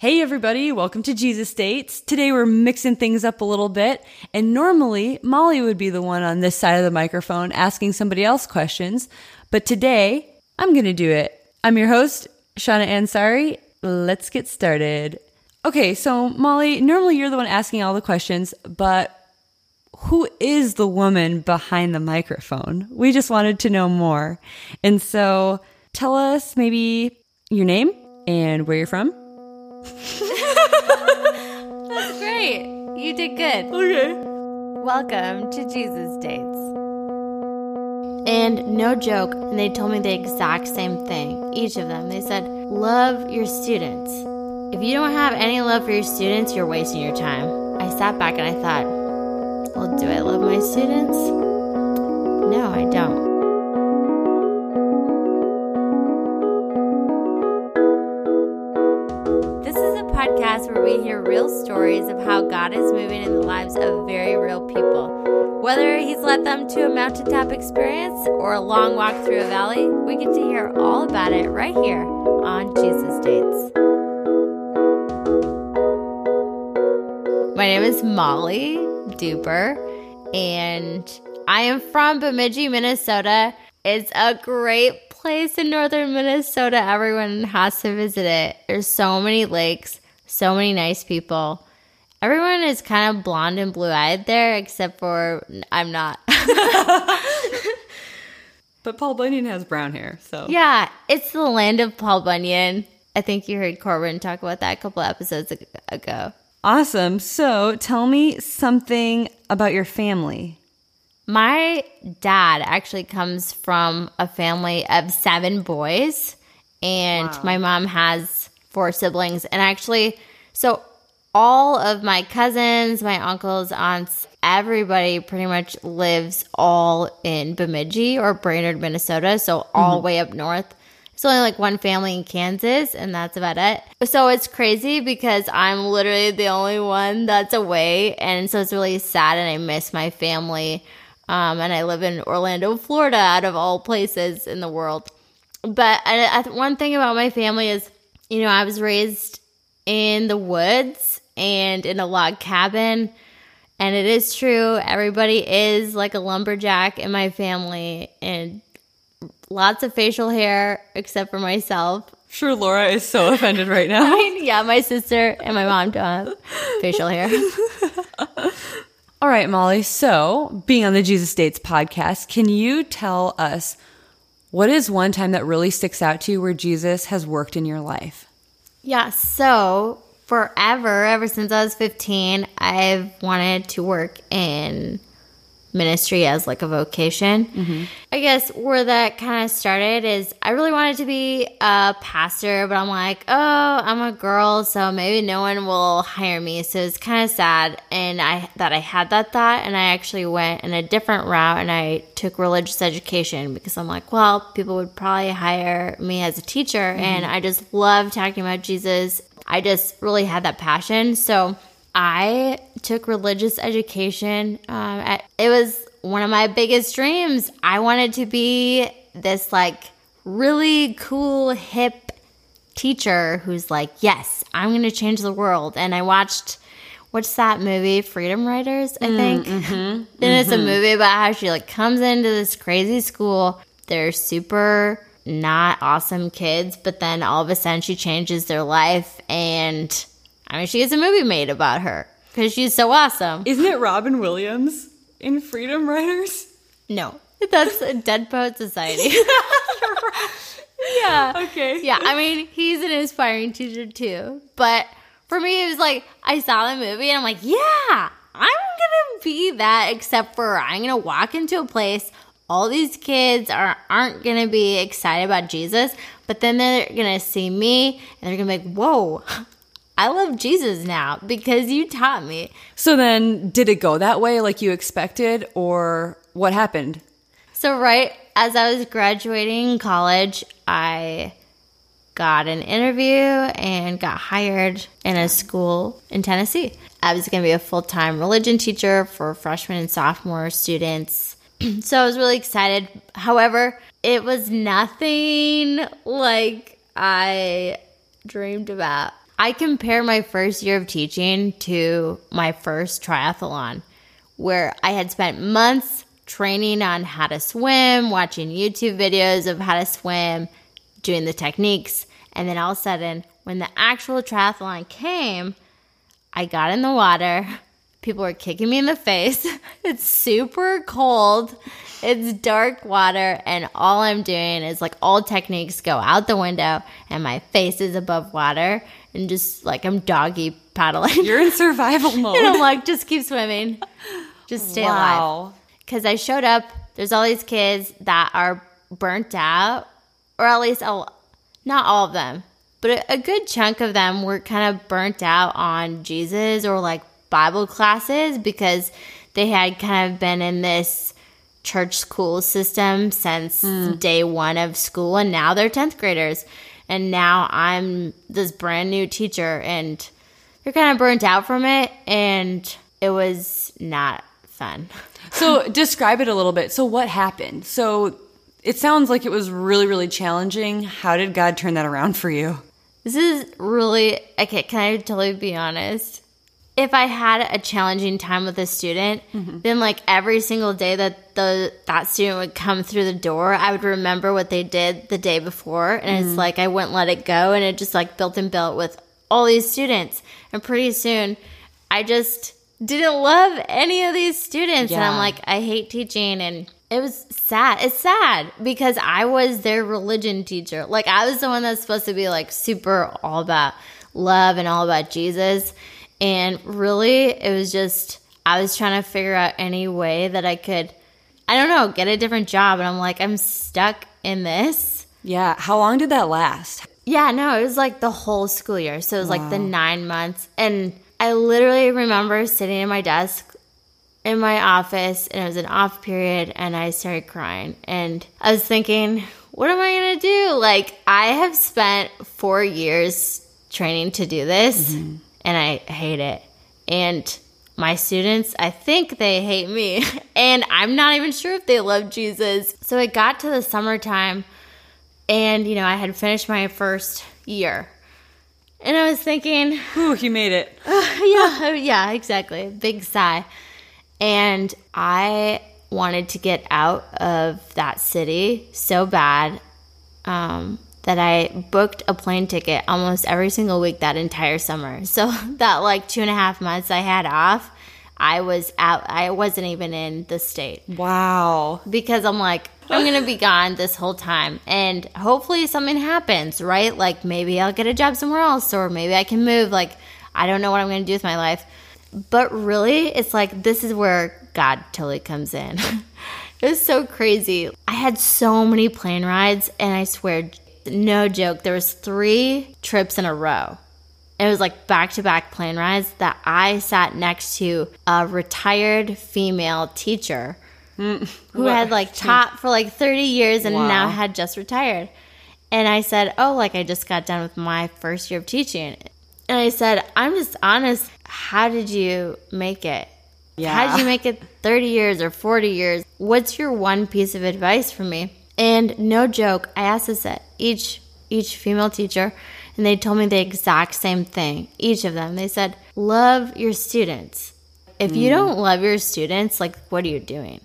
Hey everybody, welcome to Jesus Dates. Today we're mixing things up a little bit, and normally Molly would be the one on this side of the microphone asking somebody else questions, but today I'm gonna do it. I'm your host, Shauna Ansari. Let's get started. Okay, so Molly, normally you're the one asking all the questions, but who is the woman behind the microphone? We just wanted to know more. And so tell us maybe your name and where you're from. That's great. You did good. Okay. Welcome to Jesus Dates. And no joke, and they told me the exact same thing. Each of them. They said, Love your students. If you don't have any love for your students, you're wasting your time. I sat back and I thought, Well, do I love my students? No, I don't. We hear real stories of how God is moving in the lives of very real people. Whether He's led them to a mountaintop experience or a long walk through a valley, we get to hear all about it right here on Jesus Dates. My name is Molly Duper, and I am from Bemidji, Minnesota. It's a great place in northern Minnesota. Everyone has to visit it. There's so many lakes, so many nice people. Everyone is kind of blonde and blue eyed there, except for I'm not. But Paul Bunyan has brown hair, so. yeah, it's the land of Paul Bunyan. I think you heard Corbin talk about that a couple episodes ago. Awesome. So tell me something about your family. My dad actually comes from a family of seven boys, and my mom has four siblings. And actually, so all of my cousins, my uncles, aunts, everybody pretty much lives all in Bemidji or Brainerd, Minnesota. So all the way up north. It's only like one family in Kansas, and that's about it. So it's crazy because I'm literally the only one that's away, and so it's really sad, and I miss my family. Um, and I live in Orlando, Florida, out of all places in the world. But I, I, one thing about my family is, you know, I was raised in the woods and in a log cabin. And it is true, everybody is like a lumberjack in my family, and lots of facial hair, except for myself. Sure, Laura is so offended right I now. mean, yeah, my sister and my mom don't have facial hair. All right, Molly. So, being on the Jesus Dates podcast, can you tell us what is one time that really sticks out to you where Jesus has worked in your life? Yeah, so forever, ever since I was 15, I've wanted to work in ministry as like a vocation. Mm-hmm. I guess where that kind of started is I really wanted to be a pastor, but I'm like, oh, I'm a girl, so maybe no one will hire me. So it's kind of sad, and I that I had that thought, and I actually went in a different route, and I took religious education because I'm like, well, people would probably hire me as a teacher, and mm-hmm. I just love talking about Jesus. I just really had that passion, so. I took religious education. Um, at, it was one of my biggest dreams. I wanted to be this like really cool, hip teacher who's like, yes, I'm going to change the world. And I watched, what's that movie? Freedom Writers, I mm, think. Mm-hmm, then it's a mm-hmm. movie about how she like comes into this crazy school. They're super not awesome kids, but then all of a sudden she changes their life and I mean, she gets a movie made about her because she's so awesome. Isn't it Robin Williams in Freedom Writers? No, that's a Dead Poet Society. yeah. Okay. Yeah, I mean, he's an inspiring teacher too. But for me, it was like, I saw the movie and I'm like, yeah, I'm going to be that, except for I'm going to walk into a place. All these kids are, aren't going to be excited about Jesus, but then they're going to see me and they're going to be like, whoa, I love Jesus now because you taught me. So then, did it go that way like you expected, or what happened? So, right as I was graduating college, I got an interview and got hired in a school in Tennessee. I was going to be a full time religion teacher for freshman and sophomore students. so, I was really excited. However, it was nothing like I dreamed about. I compare my first year of teaching to my first triathlon, where I had spent months training on how to swim, watching YouTube videos of how to swim, doing the techniques. And then all of a sudden, when the actual triathlon came, I got in the water. People were kicking me in the face. It's super cold. It's dark water, and all I'm doing is like all techniques go out the window, and my face is above water, and just like I'm doggy paddling. You're in survival mode. and I'm like, just keep swimming, just stay alive. Because I showed up, there's all these kids that are burnt out, or at least a, not all of them, but a, a good chunk of them were kind of burnt out on Jesus or like Bible classes because they had kind of been in this church school system since hmm. day one of school, and now they're 10th graders. And now I'm this brand new teacher, and you're kind of burnt out from it, and it was not fun. So describe it a little bit. So what happened? So it sounds like it was really, really challenging. How did God turn that around for you? This is really okay. Can I totally be honest? If I had a challenging time with a student, mm-hmm. then like every single day that the that student would come through the door, I would remember what they did the day before, and it's mm-hmm. like I wouldn't let it go, and it just like built and built with all these students, and pretty soon, I just didn't love any of these students, and I'm like, I hate teaching, and it was sad. It's sad because I was their religion teacher. Like I was the one that's supposed to be like super all about love and all about Jesus. And really, it was just I was trying to figure out any way that I could I don't know, get a different job and I'm like I'm stuck in this. Yeah. How long did that last? Yeah, no, it was like the whole school year. So it was like the 9 months and I literally remember sitting at my desk in my office and it was an off period and I started crying and I was thinking, what am I going to do? Like I have spent 4 years training to do this mm-hmm. And I hate it. And my students, I think they hate me and I'm not even sure if they love Jesus. So it got to the summertime and you know, I had finished my first year. And I was thinking, Ooh, you made it. yeah, yeah, exactly. Big sigh. And I wanted to get out of that city so bad um, that I booked a plane ticket almost every single week that entire summer. So that like two and a half months I had off, I was out. I wasn't even in the state Wow. because I'm like, I'm gonna be gone this whole time, and hopefully something happens, right? Like maybe I'll get a job somewhere else, or maybe I can move. Like I don't know what I'm gonna do with my life, but really, it's like this is where God totally comes in. it was so crazy. I had so many plane rides, and I swear, no joke, there was three trips in a row. It was like back to back plane rides that I sat next to a retired female teacher mm. who had like taught for like 30 years and Wow. now had just retired. And I said, Oh, like I just got done with my first year of teaching. And I said, I'm just honest. How did you make it? Yeah. How did you make it 30 years or 40 years? What's your one piece of advice for me? And no joke, I asked this at each each female teacher, and they told me the exact same thing. Each of them, they said, "Love your students. If you hmm. don't love your students, like what are you doing?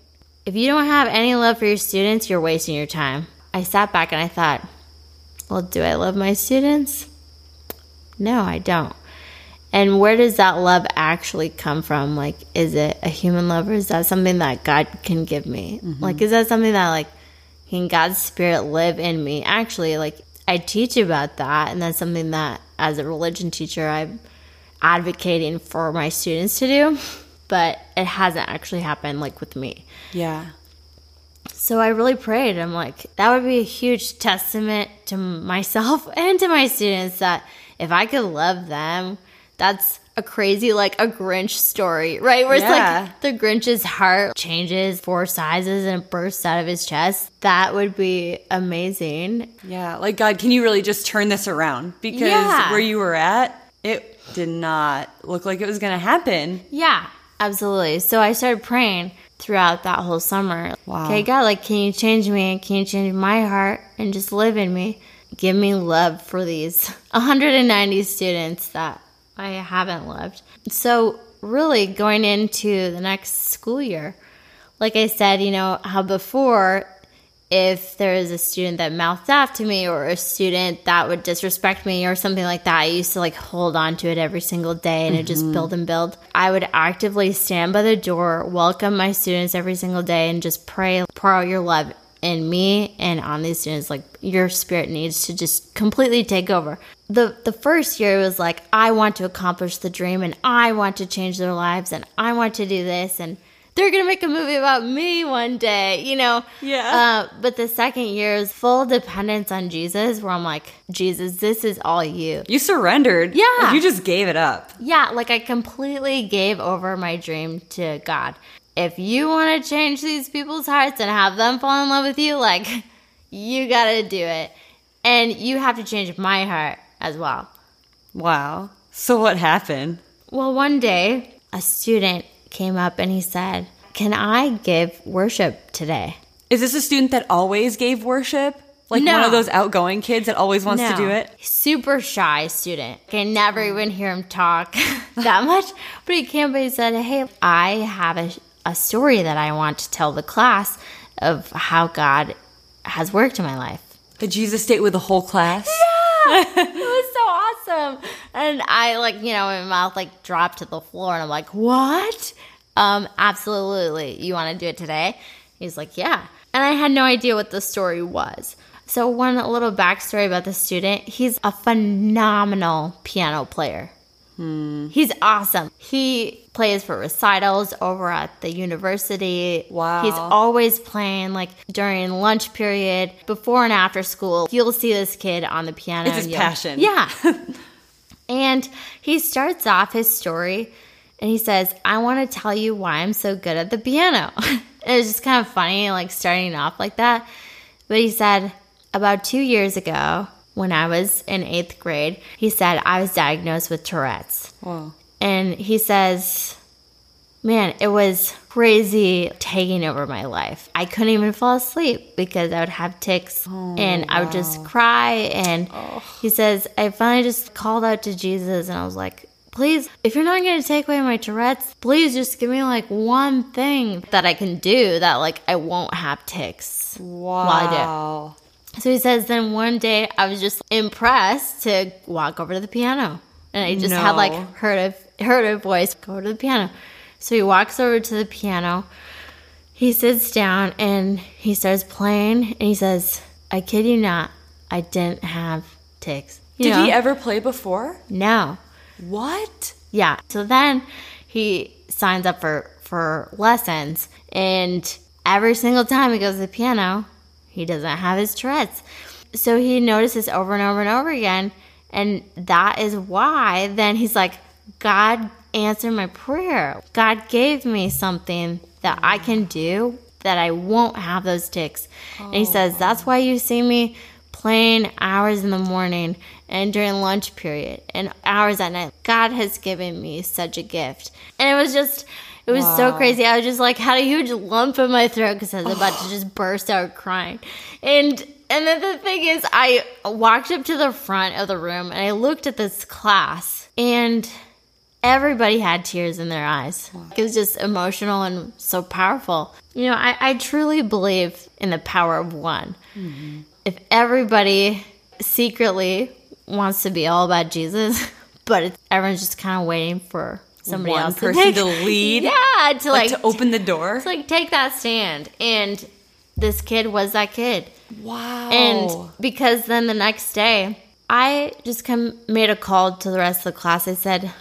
If you don't have any love for your students, you're wasting your time." I sat back and I thought, "Well, do I love my students? No, I don't." And where does that love actually come from? Like, is it a human love or is that something that God can give me? Mm-hmm. Like, is that something that, like, can God's spirit live in me? Actually, like, I teach about that. And that's something that, as a religion teacher, I'm advocating for my students to do. But it hasn't actually happened, like, with me. Yeah. So I really prayed. I'm like, that would be a huge testament to myself and to my students that if I could love them, that's a crazy, like a Grinch story, right? Where it's like the Grinch's heart changes four sizes and bursts out of his chest. That would be amazing. Yeah. Like, God, can you really just turn this around? Because Yeah. where you were at, it did not look like it was going to happen. Yeah, absolutely. So I started praying throughout that whole summer. Wow. Okay, God, like, can you change me? Can you change my heart and just live in me? give me love for these 190 students that I haven't loved. So, really, going into the next school year, like I said, you know, how before, if there is a student that mouthed off to me or a student that would disrespect me or something like that, I used to like hold on to it every single day and it just mm-hmm. build and build. I would actively stand by the door, welcome my students every single day, and just pray, pour out your love in me and on these students. Like your spirit needs to just completely take over. The the first year was like I want to accomplish the dream and I want to change their lives and I want to do this and they're gonna make a movie about me one day, you know? Yeah. Uh, but the second year is full dependence on Jesus, where I'm like, Jesus, this is all you. You surrendered. Yeah. You just gave it up. Yeah, like I completely gave over my dream to God. If you want to change these people's hearts and have them fall in love with you, like, you gotta do it. And you have to change my heart as well. Wow. So what happened? Well, one day, a student came up and he said, Can I give worship today? Is this a student that always gave worship? Like No. one of those outgoing kids that always wants to do it? Super shy student. I never even hear him talk that much. But he came, but he said, Hey, I have a, a story that I want to tell the class of how God has worked in my life. Did Jesus stay with the whole class? Yeah. it was so awesome. And I like, you know, my mouth like dropped to the floor and I'm like, what? Um, absolutely. You want to do it today? He's like, yeah. And I had no idea what the story was. So one little backstory about the student, he's a phenomenal piano player. He's awesome. He plays for recitals over at the university. Wow. He's always playing like during lunch period, before and after school. You'll see this kid on the piano. It's his passion. Yeah. and he starts off his story and he says, I want to tell you why I'm so good at the piano. it was just kind of funny, like starting off like that. But he said, about two years ago, when I was in eighth grade, he said I was diagnosed with Tourette's. Whoa. And he says, Man, it was crazy taking over my life. I couldn't even fall asleep because I would have tics and I would just oh, cry. And he says, I finally just called out to Jesus and I was like, Please, if you're not going to take away my Tourette's, please just give me like one thing that I can do that like I won't have ticks tics. I do. Wow. So he says, then one day I was just impressed to walk over to the piano. And I just had like heard a heard a voice go to the piano. So he walks over to the piano. He sits down and he starts playing and he says, I kid you not, I didn't have tics. You Did know? he ever play before? No. What? Yeah. So then he signs up for for lessons, and every single time he goes to the piano, he doesn't have his Tourette's. So he notices over and over and over again, and that is why then he's like, God answered my prayer. God gave me something that I can do that I won't have those tics. And he says, That's why you see me playing hours in the morning and during lunch period and hours at night. God has given me such a gift. And it was just, it was so crazy. I was just like, had a huge lump in my throat because I was about to just burst out crying. And, and then the thing is, I walked up to the front of the room and I looked at this class and everybody had tears in their eyes. It was just emotional and so powerful. You know, I, I truly believe in the power of one. Mm-hmm. If everybody secretly wants to be all about Jesus, but it's, everyone's just kind of waiting for somebody One else person to, take, to lead? Yeah, to Like, like, to open the door? to, like take that stand. And this kid was that kid. wow. And because then the next day, I just come made a call to the rest of the class. I said,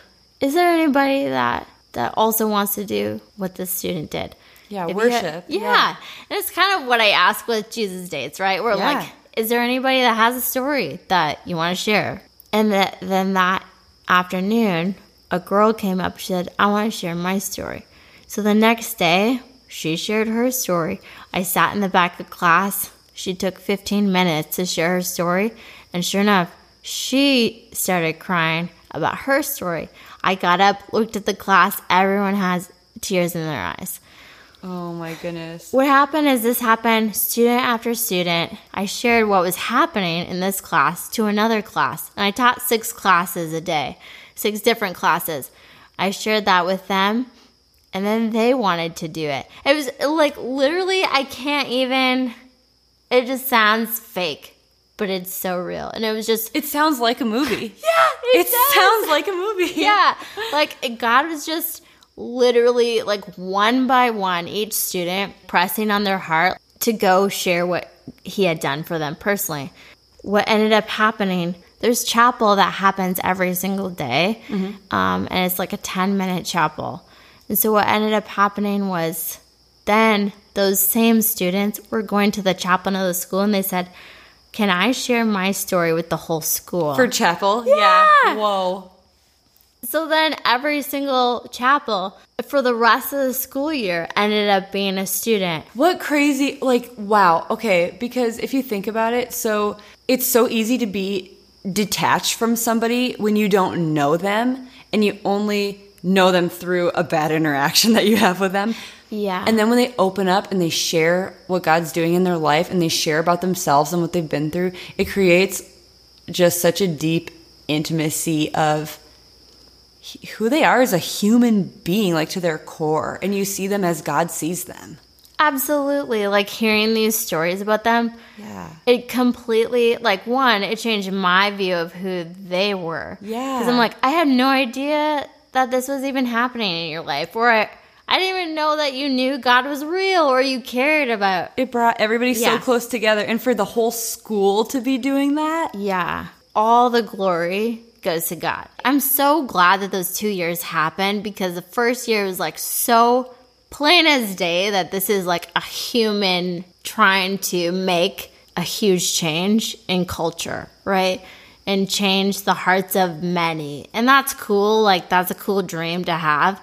"Is there anybody that that also wants to do what this student did?" Yeah, If worship. ha- yeah. Yeah. and it's kind of what I ask with Jesus dates, right? We're Yeah. like, "Is there anybody that has a story that you want to share?" And that then that afternoon, a girl came up. She said, "I want to share my story." So the next day, she shared her story. I sat in the back of class. She took 15 minutes to share her story, and sure enough, she started crying about her story. I got up, looked at the class. Everyone has tears in their eyes. Oh my goodness. What happened is this happened student after student. I shared what was happening in this class to another class. And I taught six classes a day, six different classes. I shared that with them and then they wanted to do it. It was like literally, I can't even, it just sounds fake, but it's so real. And it was just, It sounds like a movie. yeah, It sounds like a movie. yeah. Like God was just literally like one by one, each student pressing on their heart to go share what he had done for them personally. What ended up happening, there's chapel that happens every single day, um, and it's like a 10 minute chapel. And so what ended up happening was then those same students were going to the chaplain of the school and they said, Can I share my story with the whole school? For chapel? Yeah. Whoa. So then every single chapel for the rest of the school year ended up being a student. What crazy, like, wow. Okay, because if you think about it, so it's so easy to be detached from somebody when you don't know them and you only know them through a bad interaction that you have with them. Yeah. And then when they open up and they share what God's doing in their life and they share about themselves and what they've been through, it creates just such a deep intimacy of who they are as a human being, like to their core. And you see them as God sees them. Absolutely. Like hearing these stories about them, Yeah. it completely, like, one, it changed my view of who they were. Yeah. Because I'm like, I had no idea that this was even happening in your life. Or I, I didn't even know that you knew God was real or you cared about. It brought everybody Yeah. so close together. And for the whole school to be doing that, Yeah. All the glory goes to God. I'm so glad that those two years happened because the first year was like so plain as day that this is like a human trying to make a huge change in culture, right? And change the hearts of many. And that's cool. Like, that's a cool dream to have.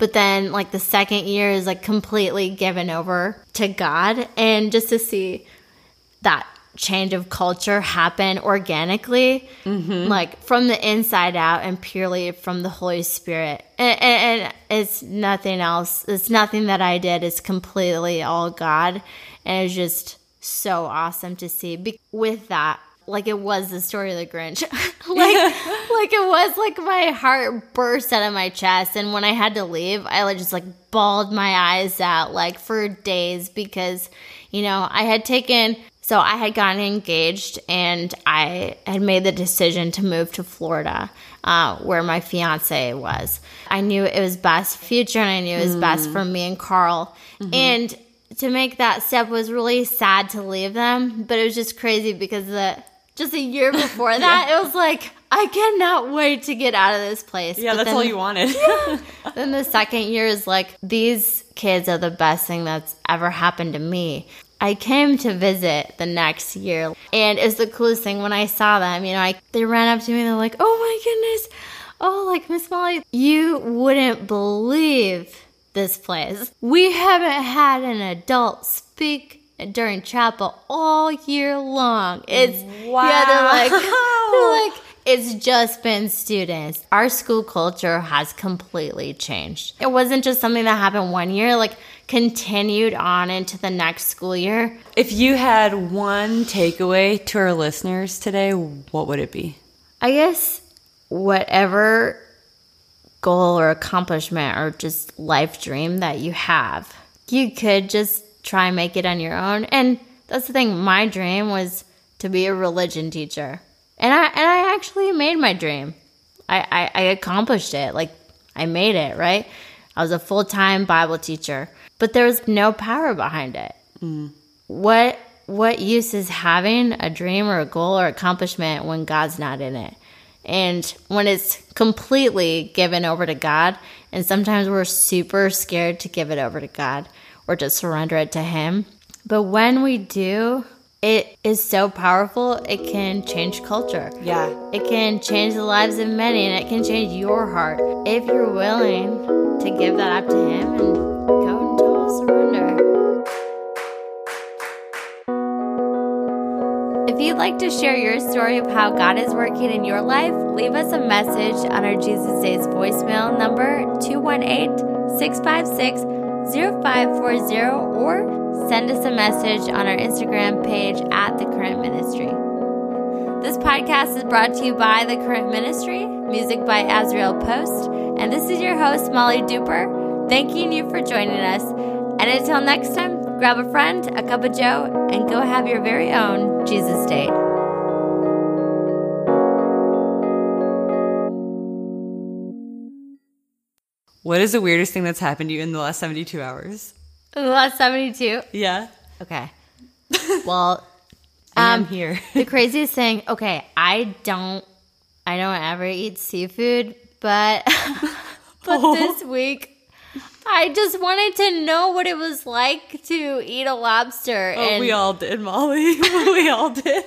But then, like, the second year is like completely given over to God. And just to see that change of culture happen organically, mm-hmm. like from the inside out and purely from the Holy Spirit. And, and, and it's nothing else. It's nothing that I did. It's completely all God. And it's just so awesome to see. Be- with that, like it was the story of the Grinch. like, like it was like my heart burst out of my chest. And when I had to leave, I like, just like bawled my eyes out like for days because, you know, I had taken so I had gotten engaged and I had made the decision to move to Florida, uh, where my fiance was. I knew it was best future and I knew it was best for me and Carl. And to make that step was really sad to leave them, but it was just crazy because the just a year before that, it was like I cannot wait to get out of this place. yeah, But that's then- all you wanted. then the second year is like, these kids are the best thing that's ever happened to me. I came to visit the next year, and it's the coolest thing when I saw them. You know, I, they ran up to me and they're like, "Oh my goodness, oh like Miss Molly, you wouldn't believe this place. We haven't had an adult speak during chapel all year long. It's yeah, they're like, they're like." It's just been students. Our school culture has completely changed. It wasn't just something that happened one year, like continued on into the next school year. if you had one takeaway to our listeners today, what would it be? I guess whatever goal or accomplishment or just life dream that you have, you could just try and make it on your own. And that's the thing, my dream was to be a religion teacher. And I and I actually made my dream. I, I, I accomplished it. Like I made it, right? I was a full time Bible teacher. But there was no power behind it mm. what what use is having a dream or a goal or accomplishment when God's not in it? And when it's completely given over to God, and sometimes we're super scared to give it over to God or to surrender it to Him. But when we do, it is so powerful, it can change culture. Yeah. It can change the lives of many and it can change your heart if you're willing to give that up to Him and go in total surrender. If you'd like to share your story of how God is working in your life, leave us a message on our Jesus Dates voicemail number 218 656 0540 or send us a message on our Instagram page at The Current Ministry. This podcast is brought to you by The Current Ministry, music by Azrael Post, and this is your host, Molly Duper, thanking you for joining us. And until next time, grab a friend, a cup of joe, and go have your very own Jesus date. What is the weirdest thing that's happened to you in the last 72 hours? In the last 72. Yeah. Okay. Well, I'm Um, here. the craziest thing, okay, I don't I don't ever eat seafood, but but Oh. this week I just wanted to know what it was like to eat a lobster Oh, and we all did, Molly. we all did.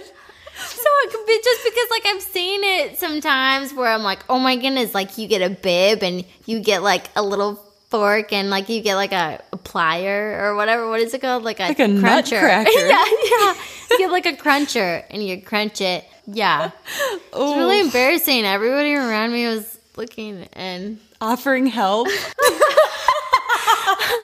So it could be just because like I've seen it sometimes where I'm like, "Oh my goodness, like you get a bib and you get like a little fork and like you get like a, a plier or whatever. What is it called? Like a Like a cruncher. nutcracker. yeah, yeah. You get like a cruncher and you crunch it. Yeah. It's really embarrassing. Everybody around me was looking and Offering help.